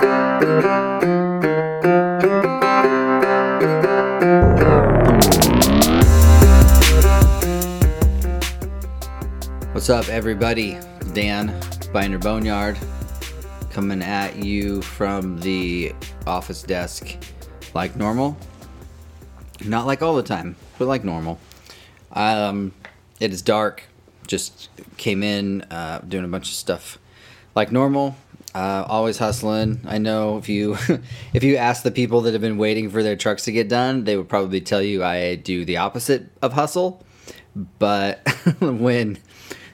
What's up, everybody? Dan, Binder Boneyard, coming at you from the office desk like normal. Not like all the time, but like normal. Um, it is dark. Just came in, uh, doing a bunch of stuff like normal. Uh, always hustling. I know if you if you ask the people that have been waiting for their trucks to get done, they would probably tell you I do the opposite of hustle. But when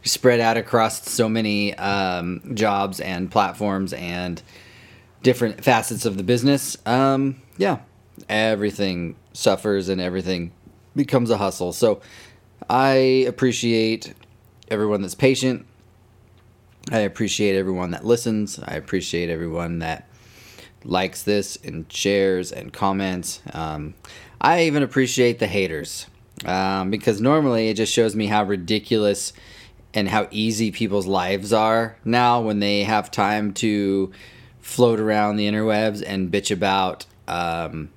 spread out across so many um, jobs and platforms and different facets of the business, um, yeah, everything suffers and everything becomes a hustle. So I appreciate everyone that's patient. I appreciate everyone that listens. I appreciate everyone that likes this and shares and comments. Um, I even appreciate the haters um, because normally it just shows me how ridiculous and how easy people's lives are now when they have time to float around the interwebs and bitch about um,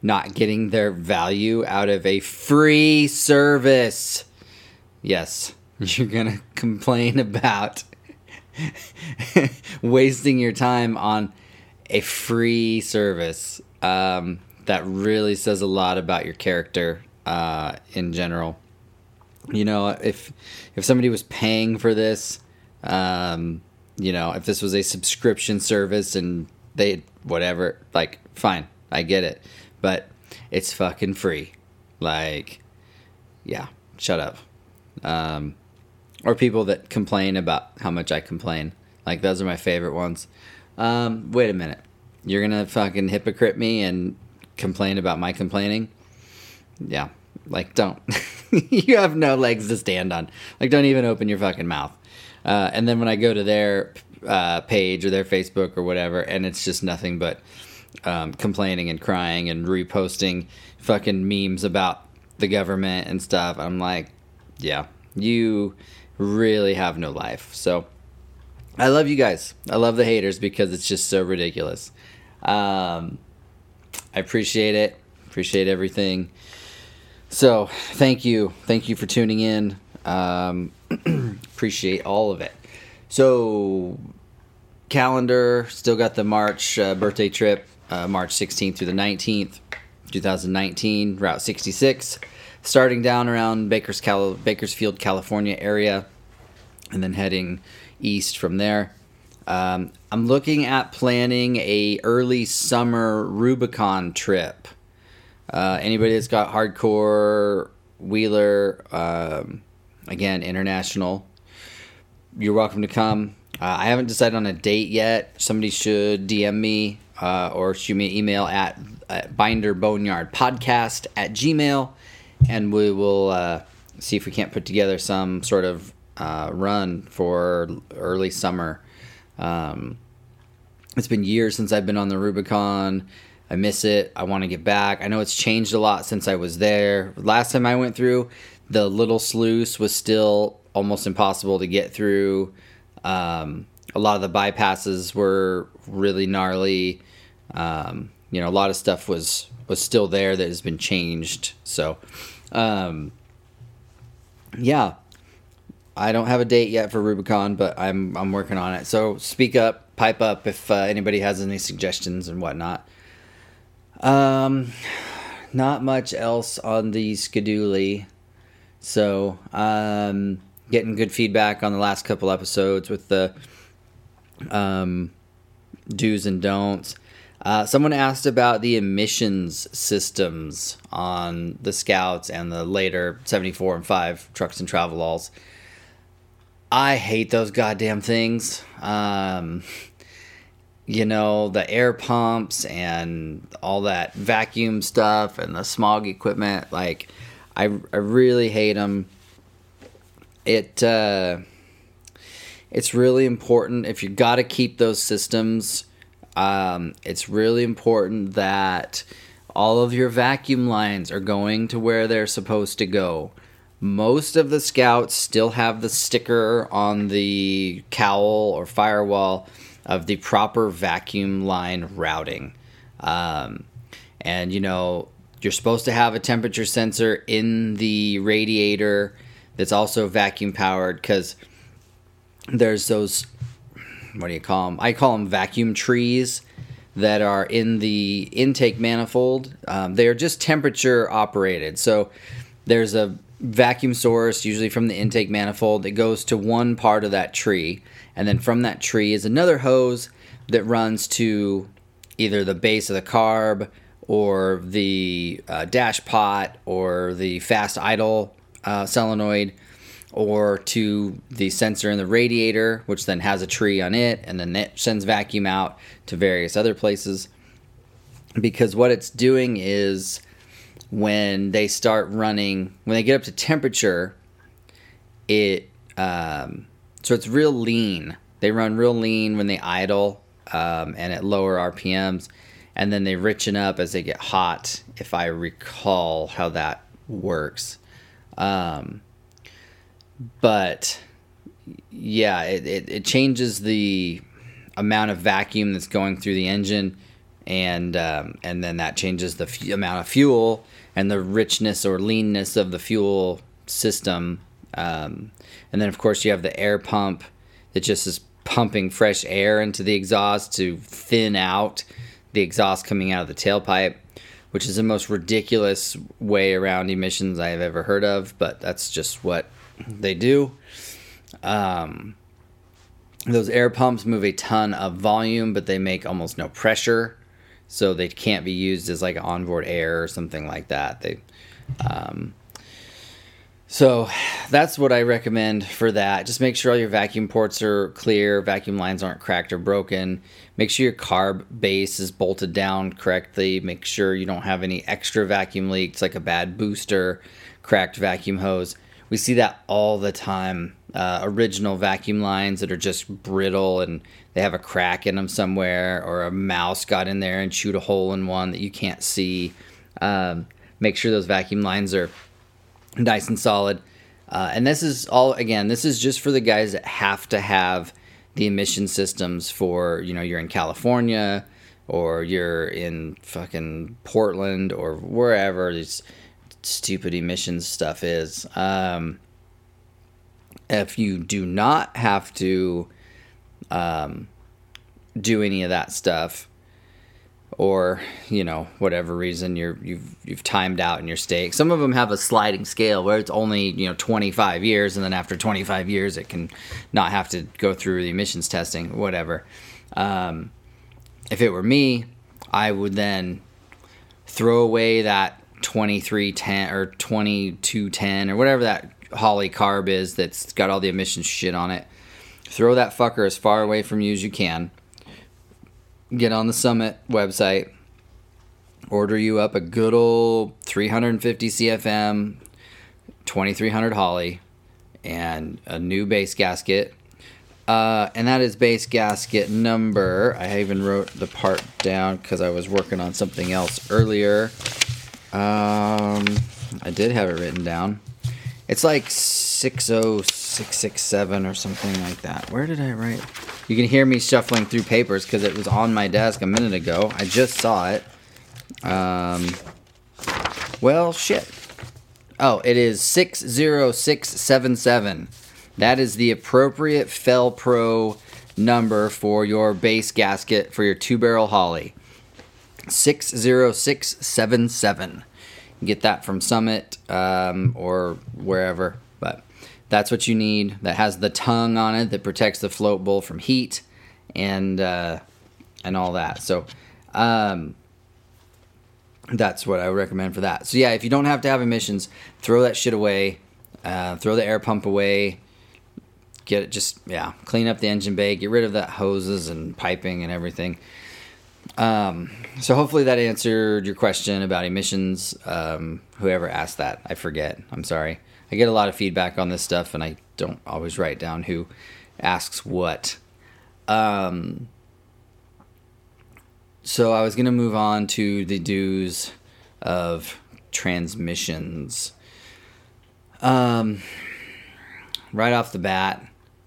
not getting their value out of a free service. Yes, you're going to complain about wasting your time on a free service. Um, that really says a lot about your character uh, in general. You know, if if somebody was paying for this, um, you know, if this was a subscription service and they whatever, like fine, I get it, but it's fucking free. Like, yeah, shut up. Um, or people that complain about how much I complain. Like those are my favorite ones. Um, wait a minute, you're gonna fucking hypocrite me and complain about my complaining? Yeah, like don't. you have no legs to stand on. Like don't even open your fucking mouth. Uh, and then when I go to their uh, page or their Facebook or whatever, and it's just nothing but um, complaining and crying and reposting fucking memes about the government and stuff. I'm like, yeah, you really have no life. So I love you guys. I love the haters because it's just so ridiculous. Um, I appreciate it. Appreciate everything. So thank you. Thank you for tuning in. Um, appreciate all of it. So calendar still got the March uh, birthday trip, uh, March 16th through the 19th, 2019, Route 66, starting down around Baker's Cal- Bakersfield, California area, and then heading east from there. Um, I'm looking at planning a early summer Rubicon trip. Uh, anybody that's got hardcore wheeler, um, again international, you're welcome to come. Uh, I haven't decided on a date yet. Somebody should DM me uh, or shoot me an email at, at Binder Boneyard Podcast at Gmail, and we will uh, see if we can't put together some sort of uh, run for early summer. Um, it's been years since I've been on the Rubicon. I miss it. I want to get back. I know it's changed a lot since I was there. Last time I went through, the little sluice was still almost impossible to get through. Um, a lot of the bypasses were really gnarly. Um, you know, a lot of stuff was was still there that has been changed. So, um, yeah, I don't have a date yet for Rubicon, but I'm I'm working on it. So speak up, pipe up if uh, anybody has any suggestions and whatnot. Um, not much else on the Skadooly. So, um, getting good feedback on the last couple episodes with the um, do's and don'ts. Uh, someone asked about the emissions systems on the Scouts and the later 74 and 5 trucks and travel I hate those goddamn things. Um, you know, the air pumps and all that vacuum stuff and the smog equipment. Like, I, I really hate them. It, uh, it's really important if you got to keep those systems. Um, it's really important that all of your vacuum lines are going to where they're supposed to go. Most of the scouts still have the sticker on the cowl or firewall of the proper vacuum line routing. Um, and you know, you're supposed to have a temperature sensor in the radiator that's also vacuum powered because there's those what do you call them? I call them vacuum trees that are in the intake manifold. Um, they are just temperature operated. So there's a vacuum source, usually from the intake manifold, that goes to one part of that tree. And then from that tree is another hose that runs to either the base of the carb or the uh, dash pot or the fast idle uh, solenoid or to the sensor in the radiator, which then has a tree on it, and then it sends vacuum out to various other places. Because what it's doing is when they start running, when they get up to temperature, it um, so it's real lean. They run real lean when they idle um, and at lower RPMs, and then they richen up as they get hot. If I recall how that works, um, but yeah, it, it, it, changes the amount of vacuum that's going through the engine, and um, and then that changes the f- amount of fuel and the richness or leanness of the fuel system. Um, and then of course you have the air pump that just is pumping fresh air into the exhaust to thin out the exhaust coming out of the tailpipe, which is the most ridiculous way around emissions I have ever heard of, but that's just what they do. Um, those air pumps move a ton of volume, but they make almost no pressure, so they can't be used as like onboard air or something like that. They, um, so that's what I recommend for that. Just make sure all your vacuum ports are clear, vacuum lines aren't cracked or broken. Make sure your carb base is bolted down correctly. Make sure you don't have any extra vacuum leaks like a bad booster, cracked vacuum hose. We see that all the time. Uh, original vacuum lines that are just brittle and they have a crack in them somewhere, or a mouse got in there and chewed a hole in one that you can't see. Um, make sure those vacuum lines are nice and solid. Uh, and this is all again. This is just for the guys that have to have the emission systems for you know you're in California or you're in fucking Portland or wherever these stupid emissions stuff is. Um, if you do not have to um, do any of that stuff, or you know whatever reason you're you've you've timed out in your stake. Some of them have a sliding scale where it's only you know 25 years, and then after 25 years it can not have to go through the emissions testing, whatever. Um, if it were me, I would then throw away that 2310 or 2210 or whatever that Holley carb is that's got all the emissions shit on it. Throw that fucker as far away from you as you can get on the Summit website, order you up a good old 350 CFM 2300 Holley and a new base gasket. Uh, and that is base gasket number. I even wrote the part down because I was working on something else earlier. Um, I did have it written down. It's like 60667 or something like that. Where did I write? You can hear me shuffling through papers because it was on my desk a minute ago. I just saw it. Um, well, shit. Oh, it is 60677. That is the appropriate Fel-Pro number for your base gasket for your two barrel Holley. 60677. Get that from Summit um, or wherever. But that's what you need. That has the tongue on it that protects the float bowl from heat and uh, and all that. So um, that's what I would recommend for that. So yeah, if you don't have to have emissions, throw that shit away. Uh, throw the air pump away. Get it just yeah, clean up the engine bay. Get rid of that hoses and piping and everything. Um, so hopefully that answered your question about emissions. Um, whoever asked that, I forget. I'm sorry. I get a lot of feedback on this stuff, and I don't always write down who asks what. Um, so I was going to move on to the do's of transmissions. Um, right off the bat,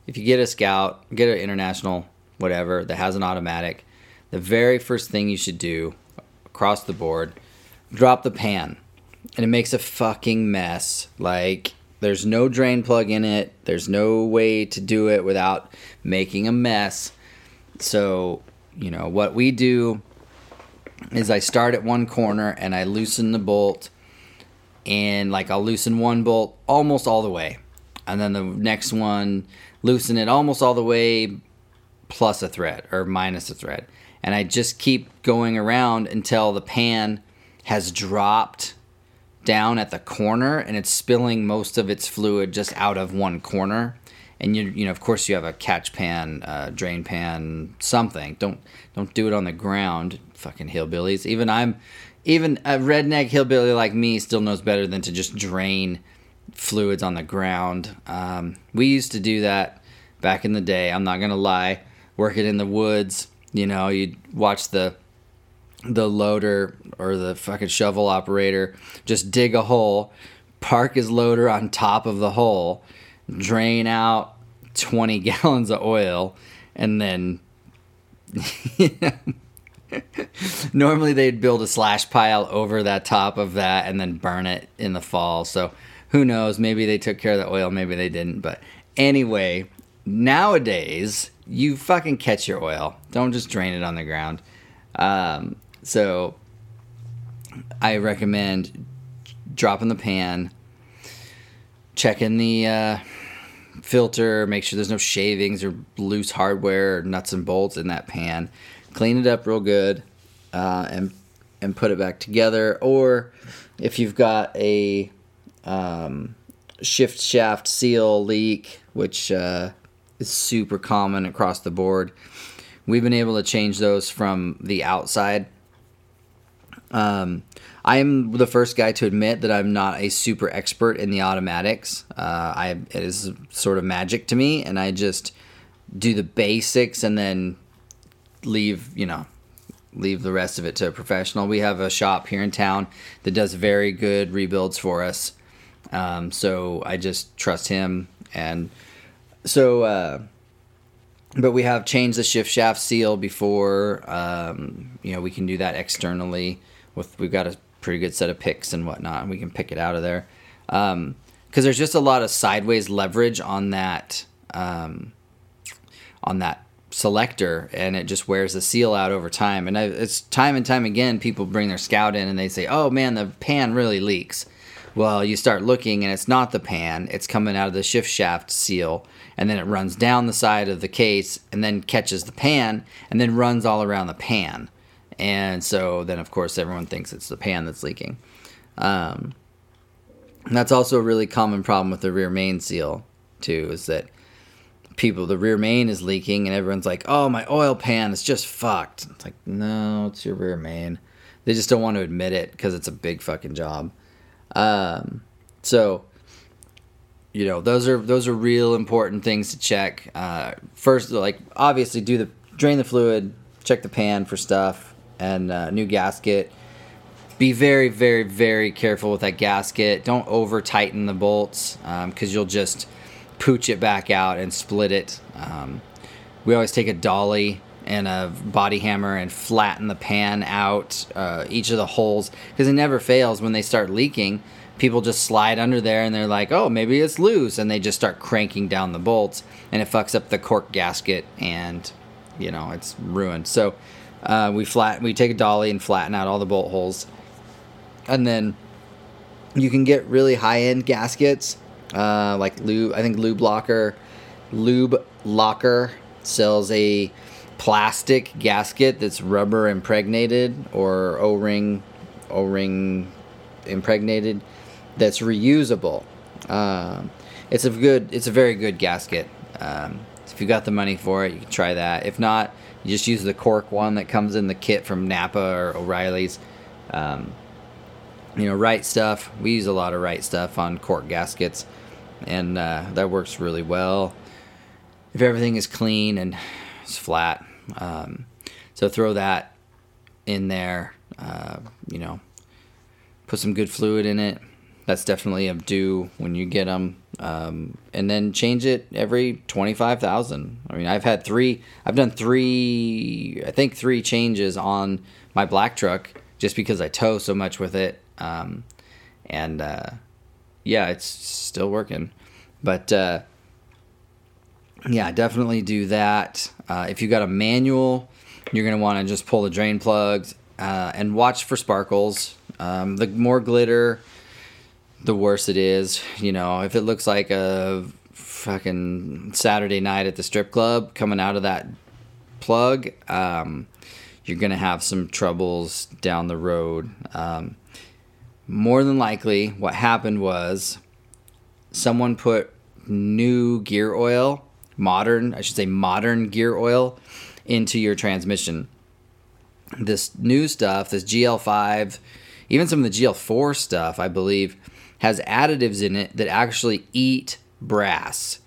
if you get a Scout, get an International whatever, that has an automatic, the very first thing you should do across the board, drop the pan. And it makes a fucking mess. Like, there's no drain plug in it, there's no way to do it without making a mess. So, you know, what we do is I start at one corner and I loosen the bolt and like I'll loosen one bolt almost all the way. And then the next one loosen it almost all the way plus a thread or minus a thread. And I just keep going around until the pan has dropped down at the corner and it's spilling most of its fluid just out of one corner and you you know of course you have a catch pan, uh, drain pan, something. Don't don't do it on the ground, fucking hillbillies. Even I'm, even a redneck hillbilly like me still knows better than to just drain fluids on the ground. Um, we used to do that back in the day. I'm not gonna lie. Working in the woods, you know, you'd watch the the loader or the fucking shovel operator just dig a hole, park his loader on top of the hole drain out 20 gallons of oil and then normally they'd build a slash pile over that top of that and then burn it in the fall. So who knows? Maybe they took care of the oil maybe they didn't but anyway nowadays you fucking catch your oil don't just drain it on the ground um, so i recommend dropping the pan checking the uh, filter, make sure there's no shavings or loose hardware or nuts and bolts in that pan. Clean it up real good uh, and and put it back together. Or if you've got a um, shift shaft seal leak, which uh, is super common across the board, we've been able to change those from the outside. Um, I am the first guy to admit that I'm not a super expert in the automatics. Uh, I it is sort of magic to me, and I just do the basics and then leave you know leave the rest of it to a professional. We have a shop here in town that does very good rebuilds for us, um, so I just trust him and so. Uh, but we have changed the shift shaft seal before. Um, you know, we can do that externally. With we've got a pretty good set of picks and whatnot, and we can pick it out of there. Because um, there's just a lot of sideways leverage on that um, on that selector, and it just wears the seal out over time. And I, it's time and time again, people bring their scout in and they say, "Oh man, the pan really leaks." Well, you start looking, and it's not the pan; it's coming out of the shift shaft seal, and then it runs down the side of the case, and then catches the pan, and then runs all around the pan and so then of course everyone thinks it's the pan that's leaking. Um, that's also a really common problem with the rear main seal too, is that people the rear main is leaking and everyone's like, "Oh, my oil pan is just fucked." It's like, no, it's your rear main. They just don't want to admit it because it's a big fucking job. Um, so you know those are those are real important things to check. Uh, first, like obviously do the drain the fluid, check the pan for stuff and uh, new gasket. Be very, very, very careful with that gasket. Don't over tighten the bolts because um, you'll just pooch it back out and split it. Um, we always take a dolly and a body hammer and flatten the pan out uh, each of the holes because it never fails when they start leaking people just slide under there and they're like oh maybe it's loose and they just start cranking down the bolts and it fucks up the cork gasket and you know it's ruined so uh, we flat we take a dolly and flatten out all the bolt holes, and then you can get really high end gaskets uh, like lube. I think Lube Locker, Lube Locker sells a plastic gasket that's rubber impregnated or O ring, O ring impregnated that's reusable. Um, it's a good, it's a very good gasket. Um, if you got the money for it, you can try that. If not, you just use the cork one that comes in the kit from Napa or O'Reilly's. Um, you know, Right Stuff. We use a lot of Right Stuff on cork gaskets, and uh, that works really well. If everything is clean and it's flat, um, so throw that in there. Uh, you know, put some good fluid in it. that's definitely a do when you get them. Um, and then change it every 25,000. I mean, I've had three, I've done three, I think three changes on my black truck just because I tow so much with it. Um, and uh, yeah, it's still working. But uh, yeah, definitely do that. Uh, if you got a manual, you're going to want to just pull the drain plugs uh, and watch for sparkles. Um, the more glitter, the worse it is. You know, if it looks like a fucking Saturday night at the strip club coming out of that plug, um, you're going to have some troubles down the road. Um, more than likely, what happened was someone put new gear oil, modern, I should say modern gear oil, into your transmission. This new stuff, this GL5, even some of the GL4 stuff, I believe, has additives in it that actually eat brass.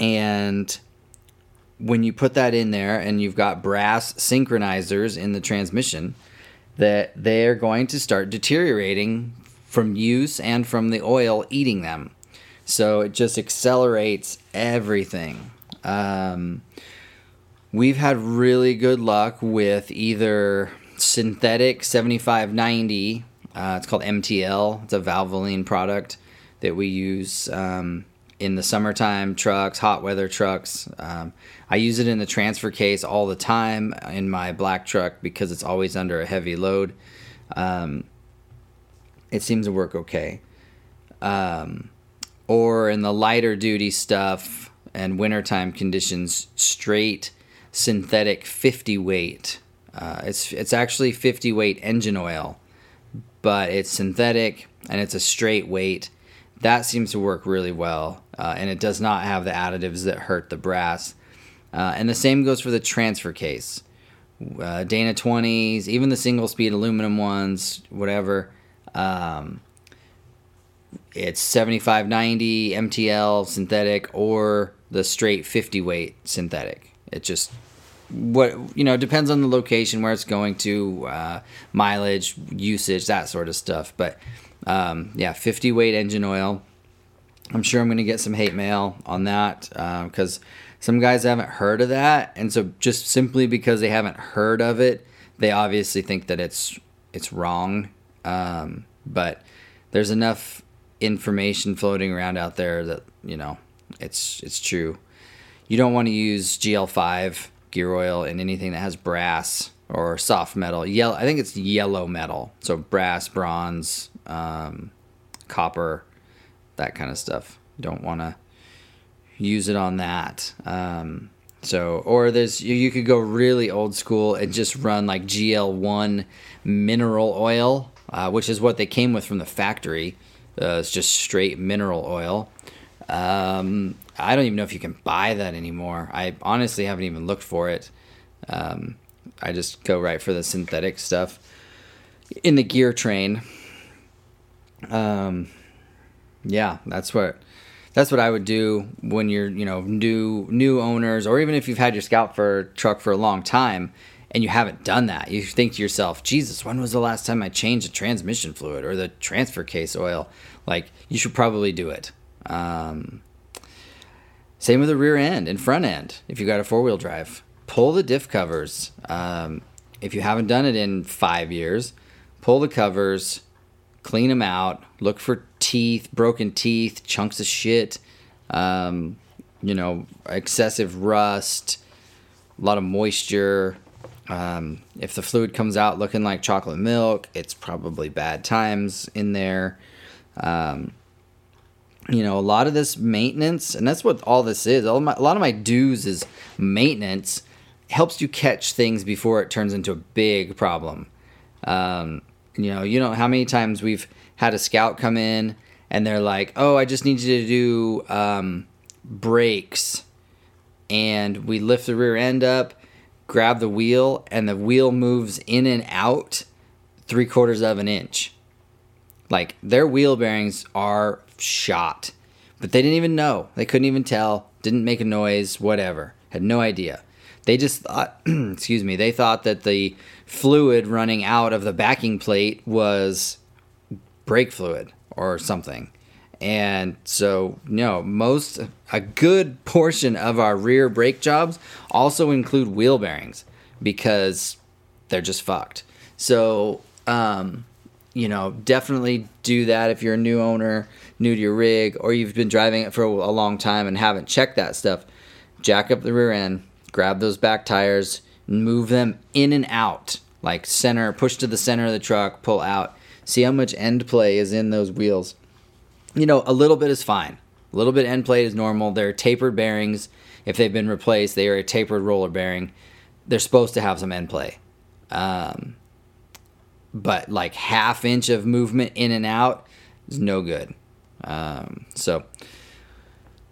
And when you put that in there and you've got brass synchronizers in the transmission, that they're going to start deteriorating from use and from the oil eating them. So it just accelerates everything. Um, we've had really good luck with either synthetic 7590 uh, it's called MTL. It's a Valvoline product that we use um, in the summertime trucks, hot weather trucks. Um, I use it in the transfer case all the time in my black truck because it's always under a heavy load. Um, it seems to work okay. Um, or in the lighter duty stuff and wintertime conditions, straight synthetic 50 weight. Uh, it's it's actually 50 weight engine oil but it's synthetic and it's a straight weight. That seems to work really well, uh, and it does not have the additives that hurt the brass. Uh, and the same goes for the transfer case. Uh, Dana 20s, even the single speed aluminum ones, whatever. Um, it's 7590 MTL synthetic or the straight 50 weight synthetic. It just what you know depends on the location where it's going to uh, mileage usage that sort of stuff. But um, yeah 50 weight engine oil. I'm sure i'm going to get some hate mail on that because uh, some guys haven't heard of that. And so just simply because they haven't heard of it they obviously think that it's it's wrong. Um, but there's enough information floating around out there that you know it's it's true you don't want to use gl5 gear oil in anything that has brass or soft metal. Yellow, I think it's yellow metal. So brass, bronze, um, copper, that kind of stuff. don't want to use it on that. Um, so, or there's you, you could go really old school and just run like GL1 mineral oil, uh, which is what they came with from the factory. Uh, it's just straight mineral oil. Um, I don't even know if you can buy that anymore. I honestly haven't even looked for it. Um, I just go right for the synthetic stuff in the gear train. Um, yeah, that's what that's what I would do when you're you know new new owners, or even if you've had your Scout for truck for a long time and you haven't done that. You think to yourself, Jesus, when was the last time I changed the transmission fluid or the transfer case oil? Like you should probably do it. Um, same with the rear end and front end if you got a four wheel drive. Pull the diff covers. Um, if you haven't done it in five years, pull the covers, clean them out, look for teeth, broken teeth, chunks of shit, um, you know, excessive rust, a lot of moisture. Um, if the fluid comes out looking like chocolate milk, it's probably bad times in there. Um, you know, a lot of this maintenance, and that's what all this is. All my, a lot of my do's is maintenance helps you catch things before it turns into a big problem. Um, you know, you know how many times we've had a scout come in and they're like, "Oh, I just need you to do um, brakes," and we lift the rear end up, grab the wheel, and the wheel moves in and out three quarters of an inch. Like their wheel bearings are shot. But they didn't even know. They couldn't even tell. Didn't make a noise, whatever. Had no idea. They just thought, excuse me, they thought that the fluid running out of the backing plate was brake fluid or something. And so, you know, most, a good portion of our rear brake jobs also include wheel bearings because they're just fucked. So, um, you know, definitely do that if you're a new owner, new to your rig, or you've been driving it for a long time and haven't checked that stuff. Jack up the rear end, grab those back tires, move them in and out, like center, push to the center of the truck, pull out. See how much end play is in those wheels. You know, a little bit is fine. A little bit end play is normal. They're tapered bearings. If they've been replaced, they are a tapered roller bearing. They're supposed to have some end play. Um, but like half inch of movement in and out is no good. Um, so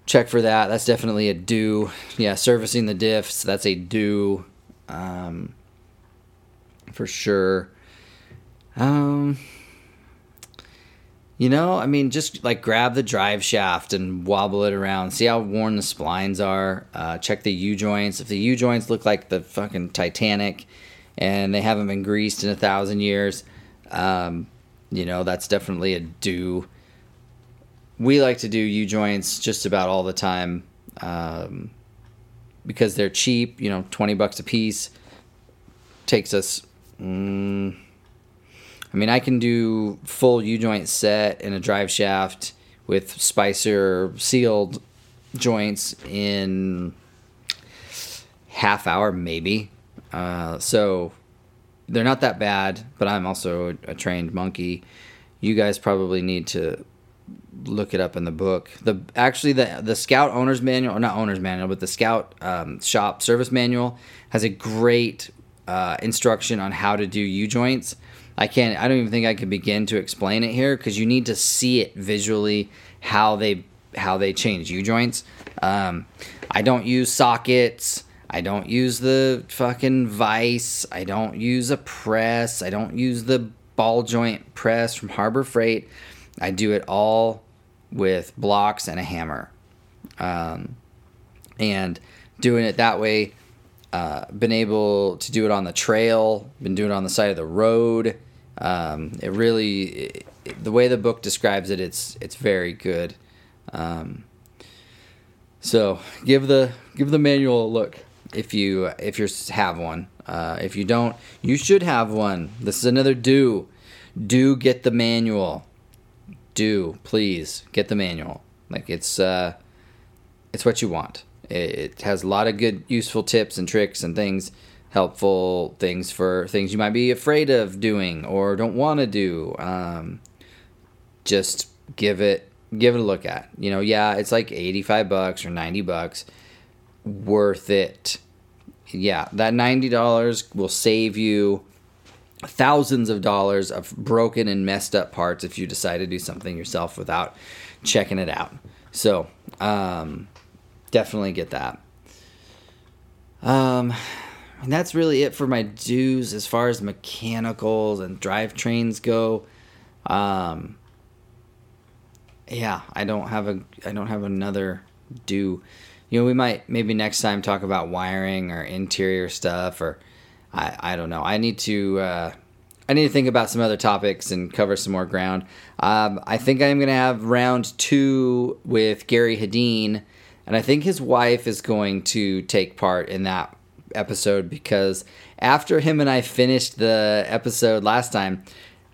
check for that. That's definitely a do. Yeah, servicing the diffs. That's a do. Um, for sure. Um, you know, I mean, just like grab the drive shaft and wobble it around. See how worn the splines are. Uh, check the U joints. If the U joints look like the fucking Titanic, and they haven't been greased in a thousand years, um, you know, that's definitely a do. We like to do U joints just about all the time um, because they're cheap, you know, 20 bucks a piece. Takes us. Mm, I mean, I can do full U joint set in a drive shaft with Spicer sealed joints in half hour, maybe. Uh, so they're not that bad, but I'm also a, trained monkey. You guys probably need to look it up in the book. The actually the the Scout owner's manual, or not owner's manual, but the Scout um, shop service manual has a great uh, instruction on how to do U joints. I can't. I don't even think I could begin to explain it here because you need to see it visually how they how they change U joints. Um, I don't use sockets. I don't use the fucking vise. I don't use a press. I don't use the ball joint press from Harbor Freight. I do it all with blocks and a hammer. Um, and doing it that way, uh, been able to do it on the trail, been doing it on the side of the road. Um, it really, it, the way the book describes it, it's it's very good. Um, so give the give the manual a look if you if you have one. Uh, if you don't, you should have one. This is another do. Do get the manual. Do please get the manual. Like it's uh, it's what you want. It, it has a lot of good, useful tips and tricks and things, helpful things for things you might be afraid of doing or don't want to do. Um, just give it give it a look at. You know, yeah, it's like 85 bucks or 90 bucks worth it. Yeah, that $90 will save you thousands of dollars of broken and messed up parts if you decide to do something yourself without checking it out. So, um, definitely get that. Um, and that's really it for my do's as far as mechanicals and drivetrains go. Um, yeah, I don't have a I don't have another do you know, we might maybe next time talk about wiring or interior stuff, or I, I don't know. I need to uh, I need to think about some other topics and cover some more ground. Um, I think I'm gonna have round two with Gary Hedin, and I think his wife is going to take part in that episode because after him and I finished the episode last time,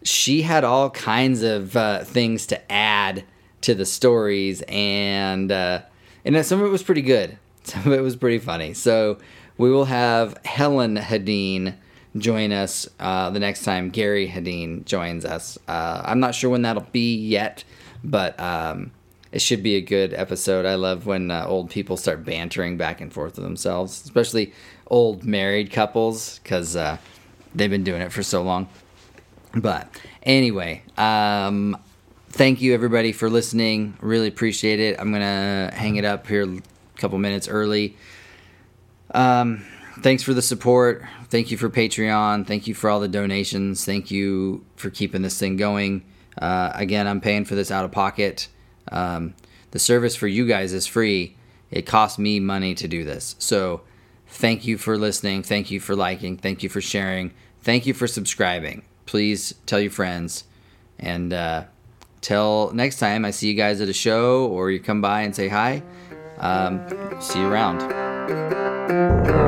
she had all kinds of uh, things to add to the stories and. Uh, and some of it was pretty good. Some of it was pretty funny. So we will have Helen Hedin join us uh, the next time Gary Hedin joins us. Uh, I'm not sure when that'll be yet, but um, it should be a good episode. I love when uh, old people start bantering back and forth with themselves, especially old married couples, because uh, they've been doing it for so long. But anyway, um, thank you everybody for listening. Really appreciate it. I'm gonna hang it up here a couple minutes early. Um, thanks for the support. Thank you for Patreon. Thank you for all the donations. Thank you for keeping this thing going. Uh, again, I'm paying for this out of pocket. Um, the service for you guys is free. It costs me money to do this. So, thank you for listening. Thank you for liking. Thank you for sharing. Thank you for subscribing. Please tell your friends And uh, till next time, I see you guys at a show or you come by and say hi. Um, see you around.